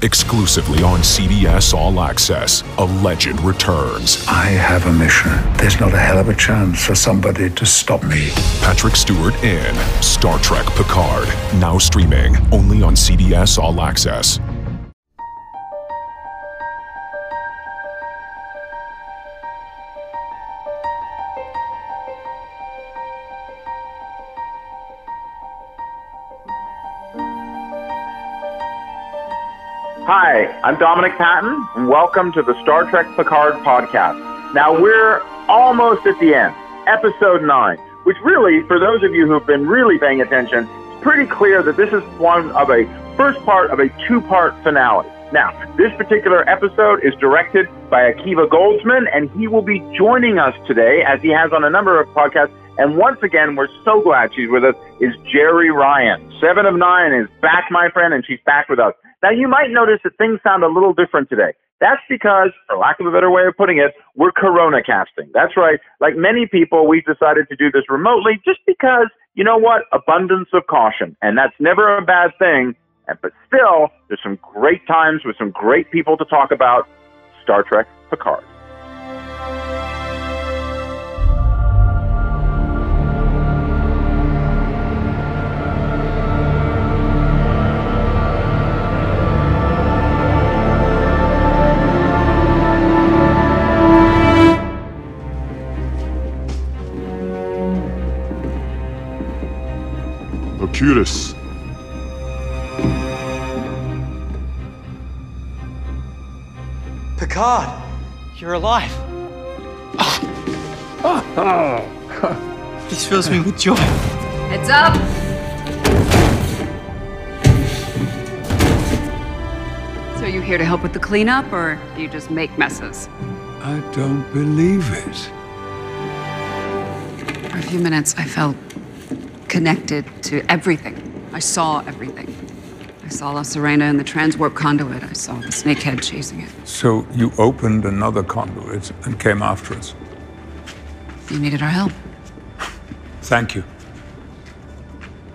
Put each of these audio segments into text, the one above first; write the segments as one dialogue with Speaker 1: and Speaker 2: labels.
Speaker 1: Exclusively on CBS All Access, a legend returns.
Speaker 2: I have a mission. There's not a hell of a chance for somebody to stop me.
Speaker 1: Patrick Stewart in Star Trek Picard, now streaming only on CBS All Access.
Speaker 3: Hi, I'm Dominic Patten, and welcome to the Star Trek Picard podcast. Now, we're almost at the end, episode 9, which really, for those of you who've been really paying attention, it's pretty clear that this is one of a first part of a two part finale. Now, this particular episode is directed by Akiva Goldsman, and he will be joining us today, as he has on a number of podcasts. And once again, we're so glad she's with us, is Jeri Ryan. Seven of Nine is back, my friend, and she's back with us. Now, you might notice that things sound a little different today. That's because, for lack of a better way of putting it, we're corona casting. That's right. Like many people, we've decided to do this remotely just because, you know what? Abundance of caution. And that's never a bad thing. But still, there's some great times with some great people to talk about Star Trek Picard.
Speaker 4: Locutus.
Speaker 5: Picard, you're alive. Ah. Ah. this fills me with joy.
Speaker 6: Heads up! So are you here to help with the cleanup, or do you just make messes?
Speaker 2: I don't believe it.
Speaker 6: For a few minutes, I felt connected to everything. I saw everything. I saw La Sirena and the transwarp conduit. I saw the snakehead chasing it.
Speaker 2: So you opened another conduit and came after us.
Speaker 6: You needed our help.
Speaker 2: Thank you.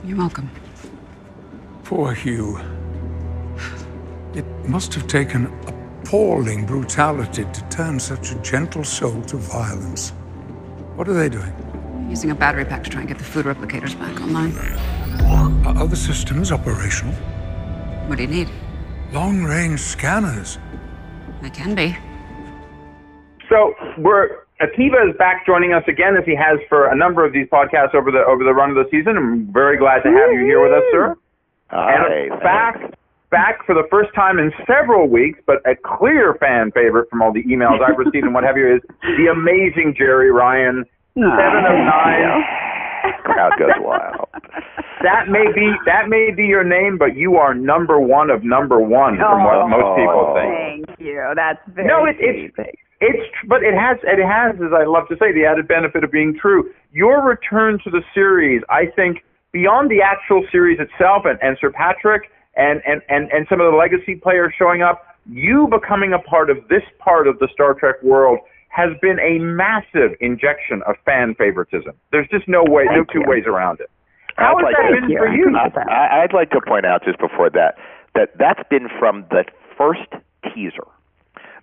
Speaker 6: You're welcome.
Speaker 2: Poor Hugh. It must have taken appalling brutality to turn such a gentle soul to violence. What are they doing?
Speaker 6: Using a battery pack to try and get the food replicators back online.
Speaker 2: Are other systems operational?
Speaker 6: What do you need?
Speaker 2: Long range scanners.
Speaker 6: They can be.
Speaker 3: So we're Akiva is back joining us again as he has for a number of these podcasts over the over the run of the season. I'm very glad to have you here with us, sir.
Speaker 7: Hi,
Speaker 3: and back back for the first time in several weeks, but a clear fan favorite from all the emails I've received and what have you is the amazing Jeri Ryan. Seven of nine.
Speaker 7: Crowd goes wild.
Speaker 3: That may be that may be your name, but you are number one of number one from what oh, most people think.
Speaker 8: Thank you. That's very
Speaker 3: No, it, it's it's but it has it has as I love to say the added benefit of being true. Your return to the series, I think, beyond the actual series itself and, and Sir Patrick and, and, and, and some of the legacy players showing up, you becoming a part of this part of the Star Trek world has been a massive injection of fan favoritism. There's just no way, no
Speaker 7: Thank
Speaker 3: two
Speaker 7: you.
Speaker 3: ways around it. How has
Speaker 7: I'd like
Speaker 3: that
Speaker 7: to-
Speaker 3: been
Speaker 8: you.
Speaker 3: for you?
Speaker 7: I, I'd like to point out just before that that that's been from the first teaser.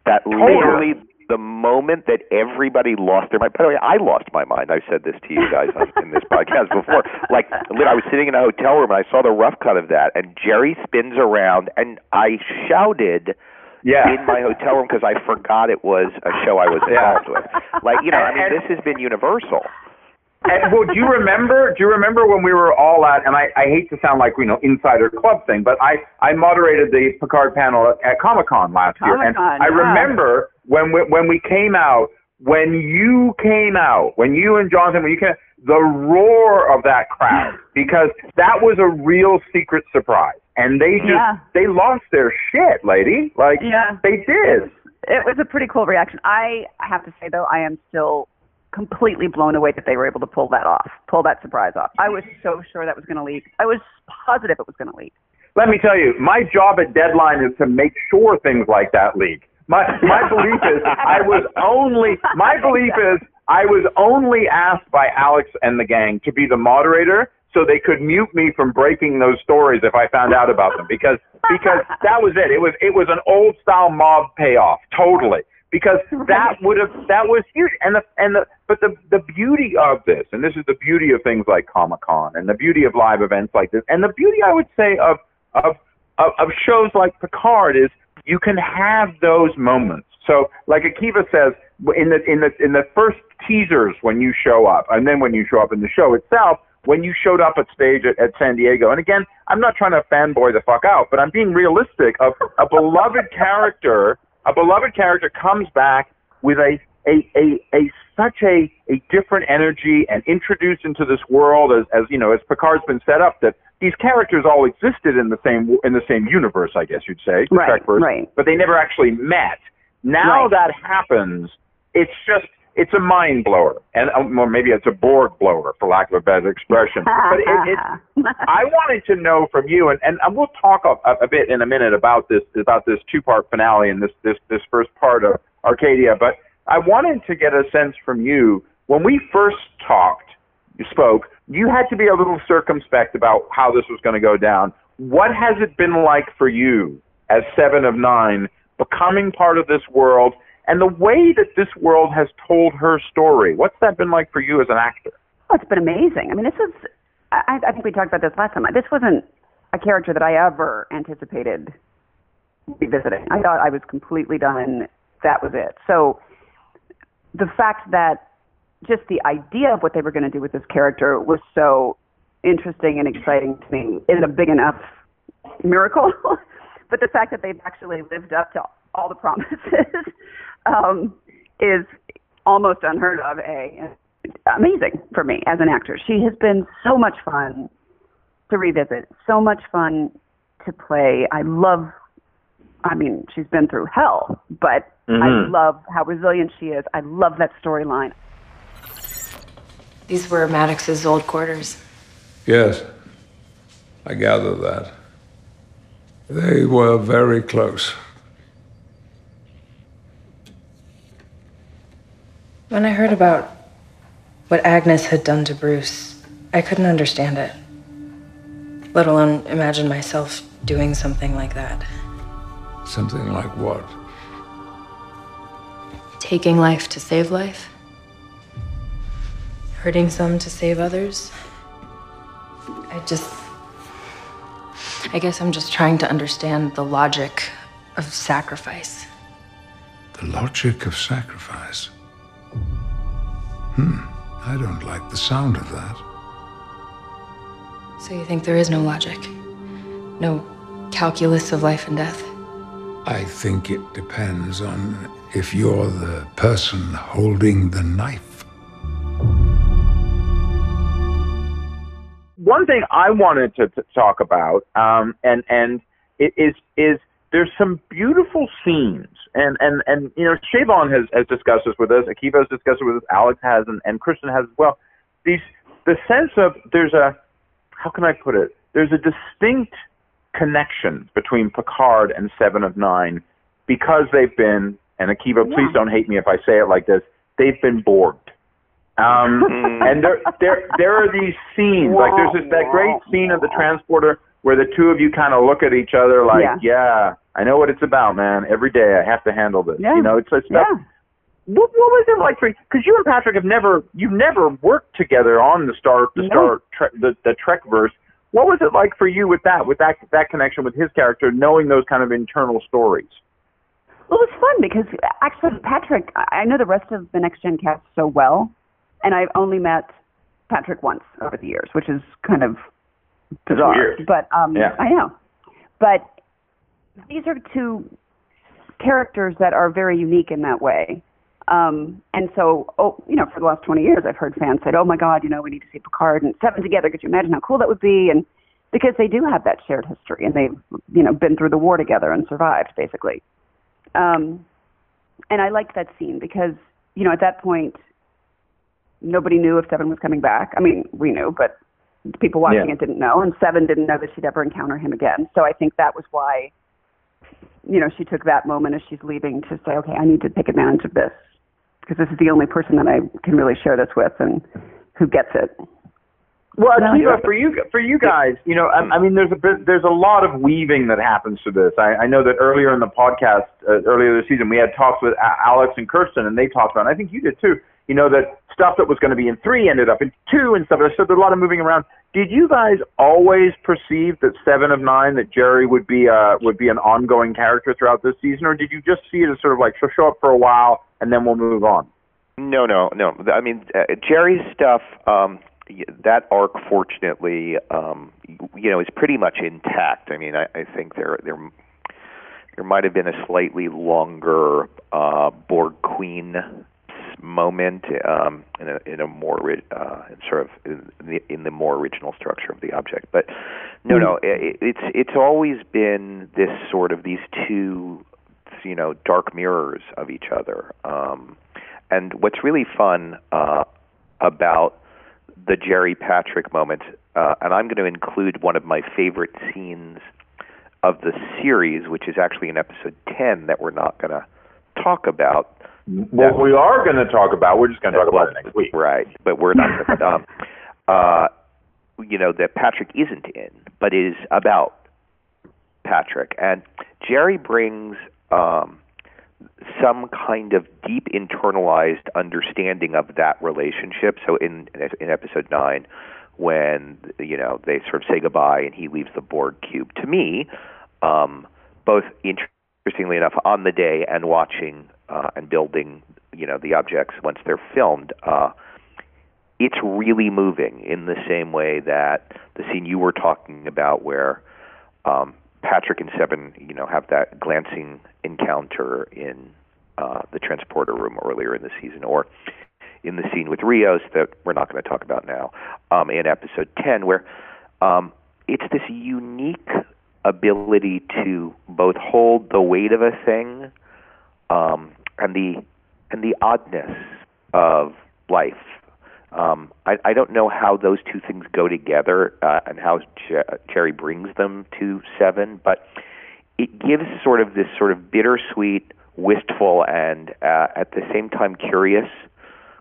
Speaker 7: That literally the moment that everybody lost their mind. By the way, I lost my mind. I've said this to you guys on, in this podcast before. Like, lit- I was sitting in a hotel room and I saw the rough cut of that, and Jeri spins around, and I shouted
Speaker 3: Yeah.
Speaker 7: in my hotel room because I forgot it was a show I was
Speaker 3: Yeah.
Speaker 7: involved with. Like, you know, I mean, this has been universal.
Speaker 3: And well, do you remember? Do you remember when we were all at? And I, I hate to sound like you know insider club thing, but I I moderated the Picard panel at, at Comic Con last year, and
Speaker 8: Comic-Con,
Speaker 3: I remember when we, when we came out, when you came out, when you and Jonathan, when you came, the roar of that crowd because that was a real secret surprise, and they just
Speaker 8: Yeah.
Speaker 3: they lost their shit, lady. Like
Speaker 8: Yeah.
Speaker 3: they did.
Speaker 8: It was a pretty cool reaction. I have to say though, I am still completely blown away that they were able to pull that off, pull that surprise off. I was so sure that was going to leak. I was positive it was going to leak.
Speaker 3: Let me tell you, my job at Deadline is to make sure things like that leak. My my belief is I was only my belief is I was only asked by Alex and the gang to be the moderator so they could mute me from breaking those stories if I found out about them because because that was it. It was it was an old style mob payoff, totally. Because that would have that was huge, and the and the but the the beauty of this, and this is the beauty of things like Comic Con, and the beauty of live events like this, and the beauty I would say of of of, of shows like Picard is you can have those moments. So, like Akiva says, in the in the in the first teasers when you show up, and then when you show up in the show itself, when you showed up at stage at, at San Diego. And again, I'm not trying to fanboy the fuck out, but I'm being realistic. Of a beloved character, a beloved character comes back with a a a, a such a a different energy and introduced into this world as as you know as Picard's been set up that these characters all existed in the same in the same universe, I guess you'd say,
Speaker 8: right, right.
Speaker 3: but they never actually met. Now
Speaker 8: Right.
Speaker 3: that happens, it's just it's a mind blower, and um, or maybe it's a Borg blower, for lack of a better expression. but it, it, I wanted to know from you, and, and we'll talk a, a bit in a minute about this about this two part finale and this this this first part of Arcadia. But I wanted to get a sense from you when we first talked, you spoke. You had to be a little circumspect about how this was going to go down. What has it been like for you as seven of nine, becoming part of this world, and the way that this world has told her story? What's that been like for you as an actor?
Speaker 8: Oh, it's been amazing. I mean, this is, I, I think we talked about this last time. This wasn't a character that I ever anticipated revisiting. I thought I was completely done. That was it. So the fact that just the idea of what they were going to do with this character was so interesting and exciting to me is a big enough miracle. but the fact that they've actually lived up to all the promises um, is almost unheard of. A amazing for me as an actor. She has been so much fun to revisit, so much fun to play. I love. I mean, she's been through hell, but I love how resilient she is. I love that storyline.
Speaker 4: These were Maddox's old quarters.
Speaker 2: Yes, I gather that. They were very close.
Speaker 4: When I heard about what Agnes had done to Bruce, I couldn't understand it. Let alone imagine myself doing something like that.
Speaker 2: Something like what?
Speaker 4: Taking life to save life? Hurting some to save others? I just. I guess I'm just trying to understand the logic of sacrifice.
Speaker 2: The logic of sacrifice. Hmm, I don't like the sound of that.
Speaker 4: So you think there is no logic? No calculus of life and death?
Speaker 2: I think it depends on if you're the person holding the knife.
Speaker 3: one thing I wanted to, to talk about, um, and and it is is there's some beautiful scenes, and and and you know, Chabon has has discussed this with us, Akiva has discussed it with us, Alex has, and, and Kirsten has as well. These the sense of there's a how can I put it? There's a distinct connection between Picard and Seven of Nine because they've been, and Akiva, please don't hate me if I say it like this, they've been Borged. Um, and there, there, there are these scenes. Like there's this, that great scene of the transporter where the two of you kind of look at each other like,
Speaker 8: Yeah.
Speaker 3: yeah. I know what it's about, man. Every day I have to handle this.
Speaker 8: Yeah.
Speaker 3: You know, it's it's stuff.
Speaker 8: Yeah.
Speaker 3: What, what was it like for you? Because you and Patrick have never, you've never worked together on the Star, the
Speaker 8: No.
Speaker 3: Star, Trek, the the Trek verse. What was it like for you with that, with that that connection with his character, knowing those kind of internal stories?
Speaker 8: Well, it was fun because actually, Patrick, I I know the rest of the Next Gen cast so well, and I've only met Patrick once over the years, which is kind of bizarre.
Speaker 3: weird.
Speaker 8: But um,
Speaker 3: Yeah.
Speaker 8: I know. But these are two characters that are very unique in that way. Um, and so, oh, you know, for the last 20 years, I've heard fans say, "Oh my God, you know, we need to see Picard and Seven together. Could you imagine how cool that would be?" And because they do have that shared history, and they've, you know, been through the war together and survived, basically. Um, and I liked that scene because, you know, at that point, nobody knew if Seven was coming back. I mean, we knew, but the people watching
Speaker 3: Yeah.
Speaker 8: it didn't know, and Seven didn't know that she'd ever encounter him again. So I think that was why, you know, she took that moment as she's leaving to say, okay, I need to take advantage of this because this is the only person that I can really share this with and who gets it.
Speaker 3: Well, Akiva, for you for you guys, you know, I, I mean, there's a bit, there's a lot of weaving that happens to this. I, I know that earlier in the podcast, uh, earlier this season, we had talks with Alex and Kirsten, and they talked about. And I think you did too. You know that stuff that was going to be in three ended up in two and stuff. So there's a lot of moving around. Did you guys always perceive that seven of nine that Jeri would be uh would be an ongoing character throughout this season, or did you just see it as sort of like she'll show up for a while and then we'll move on?
Speaker 7: No, no, no. I mean, uh, Jeri's stuff. Um, that arc, fortunately, um, you know, is pretty much intact. I mean, I, I think there there there might have been a slightly longer uh, Borg Queen moment um, in a in a more ri- uh, in sort of in the, in the more original structure of the object. But no, no, it, it's it's always been this sort of these two, you know, dark mirrors of each other. Um, and what's really fun uh, about the Jeri Patrick moment, uh, and I'm going to include one of my favorite scenes of the series, which is actually in episode 10 that we're not going to talk about.
Speaker 3: What we are going to talk about, we're just going to talk about it next week.
Speaker 7: Right, but we're not going to. Um, uh, you know, that Patrick isn't in, but is about Patrick. And Jeri brings um, some kind of deep internalized understanding of that relationship. So in in episode nine, when you know they sort of say goodbye and he leaves the Borg cube, to me, um, both interestingly enough, on the day and watching uh, and building, you know, the objects once they're filmed. Uh, it's really moving in the same way that the scene you were talking about, where um, Patrick and Seven, you know, have that glancing encounter in uh, the transporter room earlier in the season, or in the scene with Rios that we're not going to talk about now, um, in episode ten, where um, it's this unique ability to both hold the weight of a thing um, and the and the oddness of life. Um, I, I don't know how those two things go together uh, and how Jer- Jeri brings them to Seven, but it gives sort of this sort of bittersweet, wistful, and uh, at the same time curious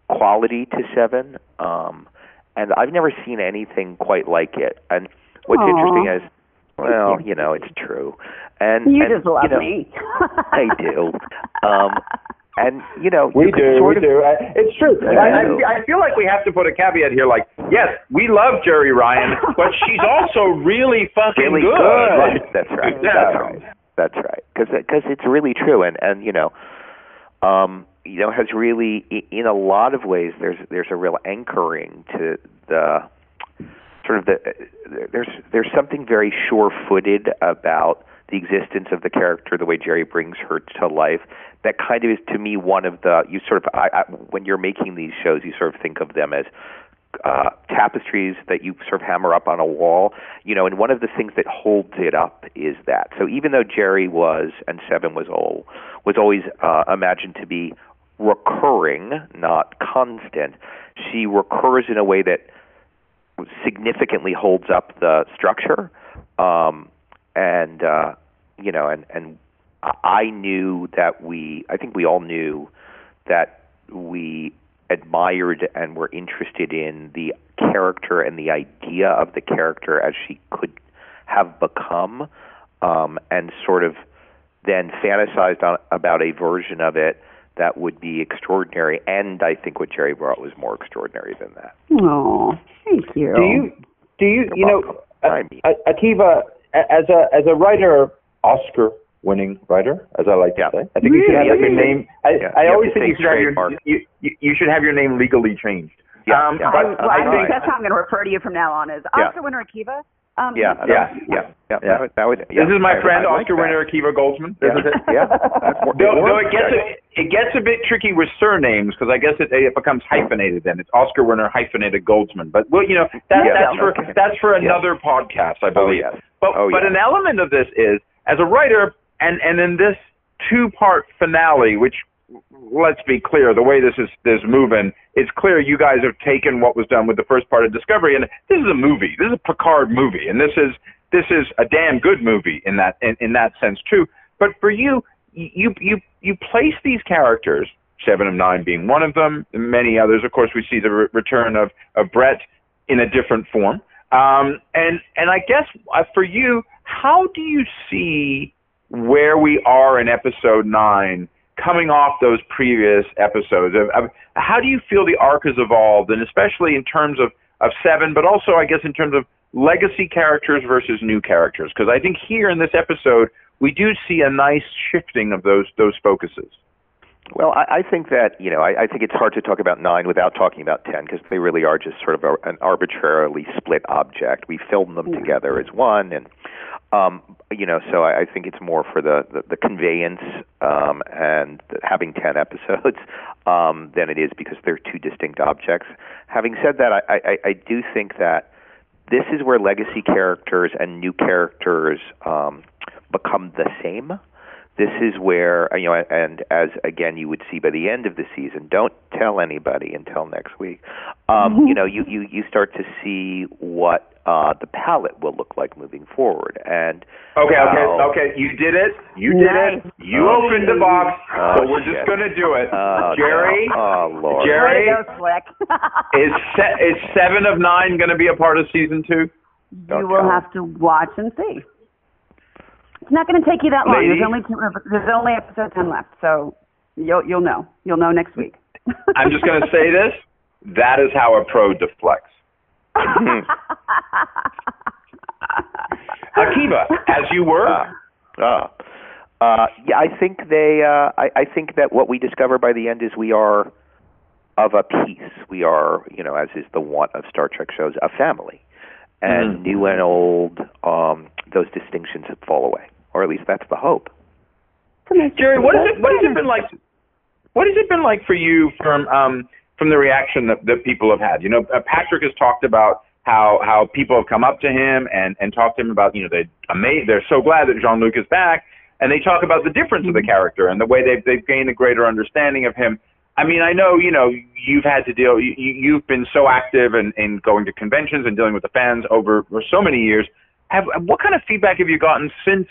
Speaker 7: quality to Seven. Um, and I've never seen anything quite like it. And what's
Speaker 8: Aw.
Speaker 7: interesting is, well, you know, it's true. And
Speaker 8: You
Speaker 7: and,
Speaker 8: just love
Speaker 7: you know,
Speaker 8: me.
Speaker 7: I do. Um, and you know,
Speaker 3: We
Speaker 7: you
Speaker 3: do,
Speaker 7: sort
Speaker 3: we
Speaker 7: of,
Speaker 3: do. I- It's true.
Speaker 7: I
Speaker 3: I. I, I feel like we have to put a caveat here, like, yes, we love Jeri Ryan, but she's also really fucking
Speaker 7: really
Speaker 3: good.
Speaker 7: Right. That's right.
Speaker 3: Yeah.
Speaker 7: That's right. That's right. Because because it's really true, and and you know, um, you know, has really i- in a lot of ways there's there's a real anchoring to the sort of the there's there's something very sure-footed about the existence of the character, the way Jeri brings her to life. That kind of is to me one of the you sort of I, I, when you're making these shows, you sort of think of them as uh, tapestries that you sort of hammer up on a wall, you know, and one of the things that holds it up is that. So even though Jeri was and Seven was all was always uh, imagined to be recurring, not constant, she recurs in a way that significantly holds up the structure, um, and uh, you know, and and I- knew that we, I think we all knew that we admired and were interested in the character and the idea of the character as she could have become, um, and sort of then fantasized on, about a version of it that would be extraordinary. And I think what Jeri brought was more extraordinary than that.
Speaker 8: Oh, thank you.
Speaker 9: Do you do you
Speaker 7: You're
Speaker 9: you know
Speaker 7: welcome.
Speaker 9: uh,
Speaker 7: I mean-
Speaker 9: Akiva as a as a writer, Oscar winning writer, as I like to
Speaker 7: Yeah.
Speaker 9: say. I think you should have
Speaker 3: Really?
Speaker 9: your name. I,
Speaker 7: Yeah,
Speaker 9: I
Speaker 7: you
Speaker 9: always think you should have your
Speaker 7: trademark.
Speaker 3: You, you, you should have your name legally changed.
Speaker 7: Yeah,
Speaker 3: Um,
Speaker 7: yeah.
Speaker 3: but
Speaker 8: I, well,
Speaker 3: I
Speaker 8: I think
Speaker 3: think
Speaker 8: that's how I'm going to refer to you from now on. Is
Speaker 7: Yeah.
Speaker 8: Oscar winner Akiva? Um,
Speaker 7: Yeah,
Speaker 9: Yeah.
Speaker 7: yeah, yeah, yeah.
Speaker 9: Yeah.
Speaker 7: That would, that would, yeah.
Speaker 3: this is my
Speaker 7: I-
Speaker 3: friend
Speaker 7: I like
Speaker 3: Oscar
Speaker 7: that.
Speaker 3: winner Akiva Goldsman. This
Speaker 7: Yeah,
Speaker 3: is it.
Speaker 7: yeah.
Speaker 3: Though, though it gets a, it gets a bit tricky with surnames because I guess it, it becomes hyphenated then. It's Oscar winner hyphenated Goldsman. But well, you know that,
Speaker 7: Yeah,
Speaker 3: that's for
Speaker 7: okay.
Speaker 3: that's for
Speaker 7: Yeah.
Speaker 3: another podcast, I
Speaker 7: Oh,
Speaker 3: believe.
Speaker 7: yes.
Speaker 3: But
Speaker 7: Oh,
Speaker 3: but an element of this is as a writer and and in this two part finale, which let's be clear, the way this is this moving, it's clear you guys have taken what was done with the first part of Discovery, and this is a movie. This is a Picard movie, and this is this is a damn good movie in that in, in that sense too. But for you, you you you place these characters, Seven of Nine being one of them, many others. Of course, we see the re- return of of Brent in a different form. Um, and and I guess uh, for you, how do you see where we are in episode nine, coming off those previous episodes? How do you feel the arc has evolved, and especially in terms of of seven, but also I guess in terms of legacy characters versus new characters? Because I think here in this episode we do see a nice shifting of those those focuses.
Speaker 7: Well, I, I think that you know I, I think it's hard to talk about nine without talking about ten because they really are just sort of a, an arbitrarily split object. We filmed them together as one, and um, you know, so I, I think it's more for the the, the conveyance um, and having ten episodes um, than it is because they're two distinct objects. Having said that, I, I, I do think that this is where legacy characters and new characters um, become the same. This is where you know and as again you would see by the end of the season don't tell anybody until next week. Um mm-hmm. you know you you you start to see what uh the palette will look like moving forward. And
Speaker 3: okay okay okay. You did it. You did nice. it you oh, opened the box oh, so we're shit. just going to do it.
Speaker 7: oh,
Speaker 3: jeri?
Speaker 7: Oh lord.
Speaker 3: Jeri?
Speaker 8: Go,
Speaker 3: is se- is 7 of 9 going to be a part of season 2
Speaker 8: you don't will have to watch and see it's not going to take you that long. There's only two, there's only episode ten left, so you'll you'll know. You'll know next week.
Speaker 3: I'm just going to say this. That is how a pro deflects. Akiva, as you were.
Speaker 7: Uh, uh, uh, yeah, I think they. Uh, I, I think that what we discover by the end is we are of a piece. We are, you know, as is the want of Star Trek shows, a family, and mm-hmm. new and old. Um, those distinctions fall away or at least that's the hope.
Speaker 3: Jerry, what is it? What has it been like? What has it been like for you from um, from the reaction that, that people have had? You know, uh, Patrick has talked about how how people have come up to him and and talked to him about you know they ama- they're so glad that Jean Luc is back, and they talk about the difference of the mm-hmm. character and the way they've they've gained a greater understanding of him. I mean, I know you know you've had to deal. You, you've been so active in, in going to conventions and dealing with the fans over for so many years. Have what kind of feedback have you gotten since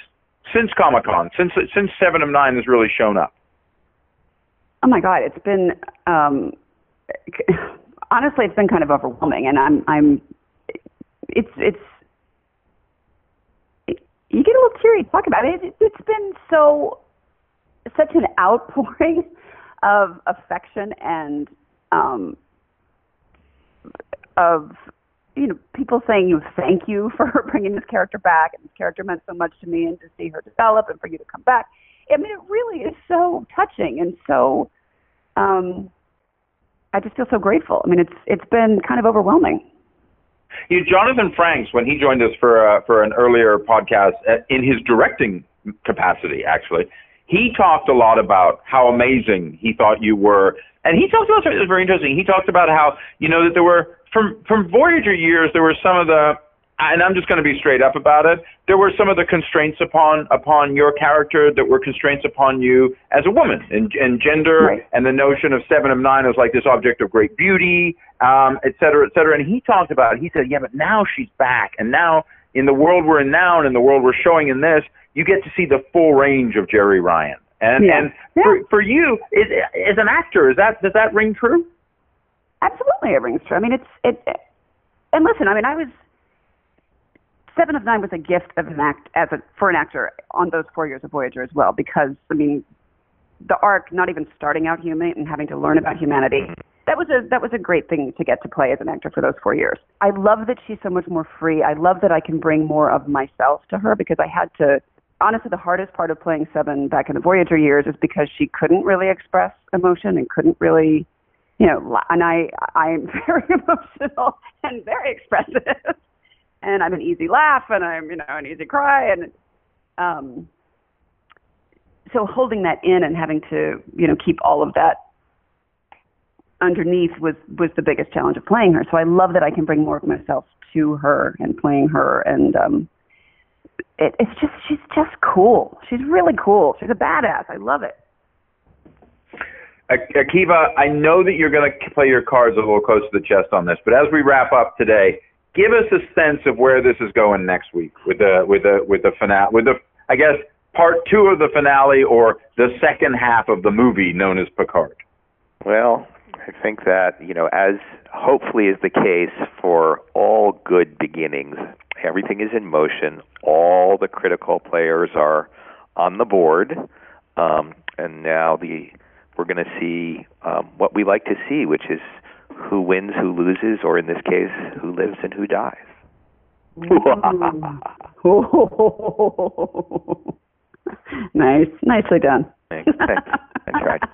Speaker 3: since Comic Con, since since Seven of Nine has really shown up?
Speaker 8: Oh my God, it's been um, honestly, it's been kind of overwhelming, and I'm I'm it's it's it, you get a little teary talk about it. it. It's been so such an outpouring of affection and um, of you know, people saying you thank you for bringing this character back, and this character meant so much to me, and to see her develop, and for you to come back. I mean, it really is so touching and so. Um, I just feel so grateful. I mean, it's it's been kind of overwhelming.
Speaker 3: You, Jonathan Frakes, when he joined us for uh, for an earlier podcast uh, in his directing capacity, actually, he talked a lot about how amazing he thought you were, and he talked about something that was very interesting. He talked about how you know that there were from from Voyager years, there were some of the, and I'm just going to be straight up about it. There were some of the constraints upon upon your character that were constraints upon you as a woman, and, and gender, right. and the notion of seven of nine as like this object of great beauty, um, et cetera, et cetera. And he talked about it. He said, yeah, but now she's back, and now in the world we're in now, and in the world we're showing in this, you get to see the full range of Jeri Ryan. And
Speaker 8: yeah.
Speaker 3: and yeah. For, for you, is, as an actor, is that does that ring true?
Speaker 8: Absolutely, it rings true. I mean, it's it. And listen, I mean, I was Seven of Nine was a gift of an act as a for an actor on those four years of Voyager as well, because I mean, the arc, not even starting out human and having to learn about humanity, that was a that was a great thing to get to play as an actor for those four years. I love that she's so much more free. I love that I can bring more of myself to her because I had to. Honestly, the hardest part of playing Seven back in the Voyager years is because she couldn't really express emotion and couldn't really you know, and I I'm very emotional and very expressive, and I'm an easy laugh and I'm you know an easy cry and um, so holding that in and having to you know keep all of that underneath was was the biggest challenge of playing her. So I love that I can bring more of myself to her and playing her and um it, it's just she's just cool. She's really cool. She's a badass. I love it.
Speaker 3: Akiva, I know that you're going to play your cards a little close to the chest on this, but as we wrap up today, give us a sense of where this is going next week with the with the with the finale with the I guess part two of the finale or the second half of the movie known as Picard.
Speaker 7: Well, I think that, you know, as hopefully is the case for all good beginnings, everything is in motion. All the critical players are on the board. Um, and now the we're going to see um, what we like to see, which is who wins, who loses, or in this case, who lives and who dies.
Speaker 8: nice, nicely done.
Speaker 7: Thanks. Thanks. I tried.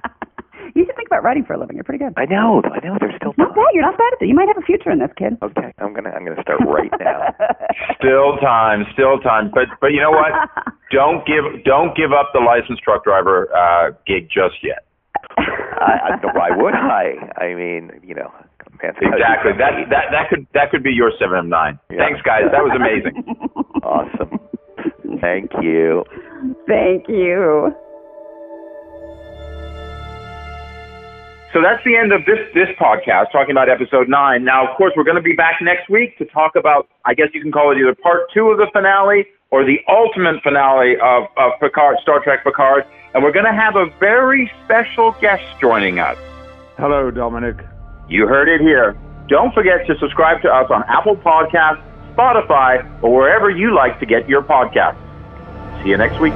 Speaker 8: You should think about writing for a living. You're pretty good.
Speaker 7: I know. I know. There's still
Speaker 8: Not bad. You're not bad at it. You might have a future in this, kid.
Speaker 7: Okay, I'm gonna I'm gonna start right now.
Speaker 9: Still time, still time. But but you know what? don't give don't give up the licensed truck driver uh, gig just yet.
Speaker 7: I, I, why would I? I mean, you know, man,
Speaker 9: Exactly. That that that could that could be your seven of nine.
Speaker 7: Yeah.
Speaker 9: Thanks, guys. That was amazing.
Speaker 7: awesome. Thank you.
Speaker 8: Thank you.
Speaker 3: So that's the end of this this podcast, talking about episode nine. Now, of course, we're going to be back next week to talk about. I guess you can call it either part two of the finale or the ultimate finale of, of Picard, Star Trek Picard, and we're going to have a very special guest joining us.
Speaker 2: Hello, Dominic.
Speaker 3: You heard it here. Don't forget to subscribe to us on Apple Podcasts, Spotify, or wherever you like to get your podcasts. See you next week.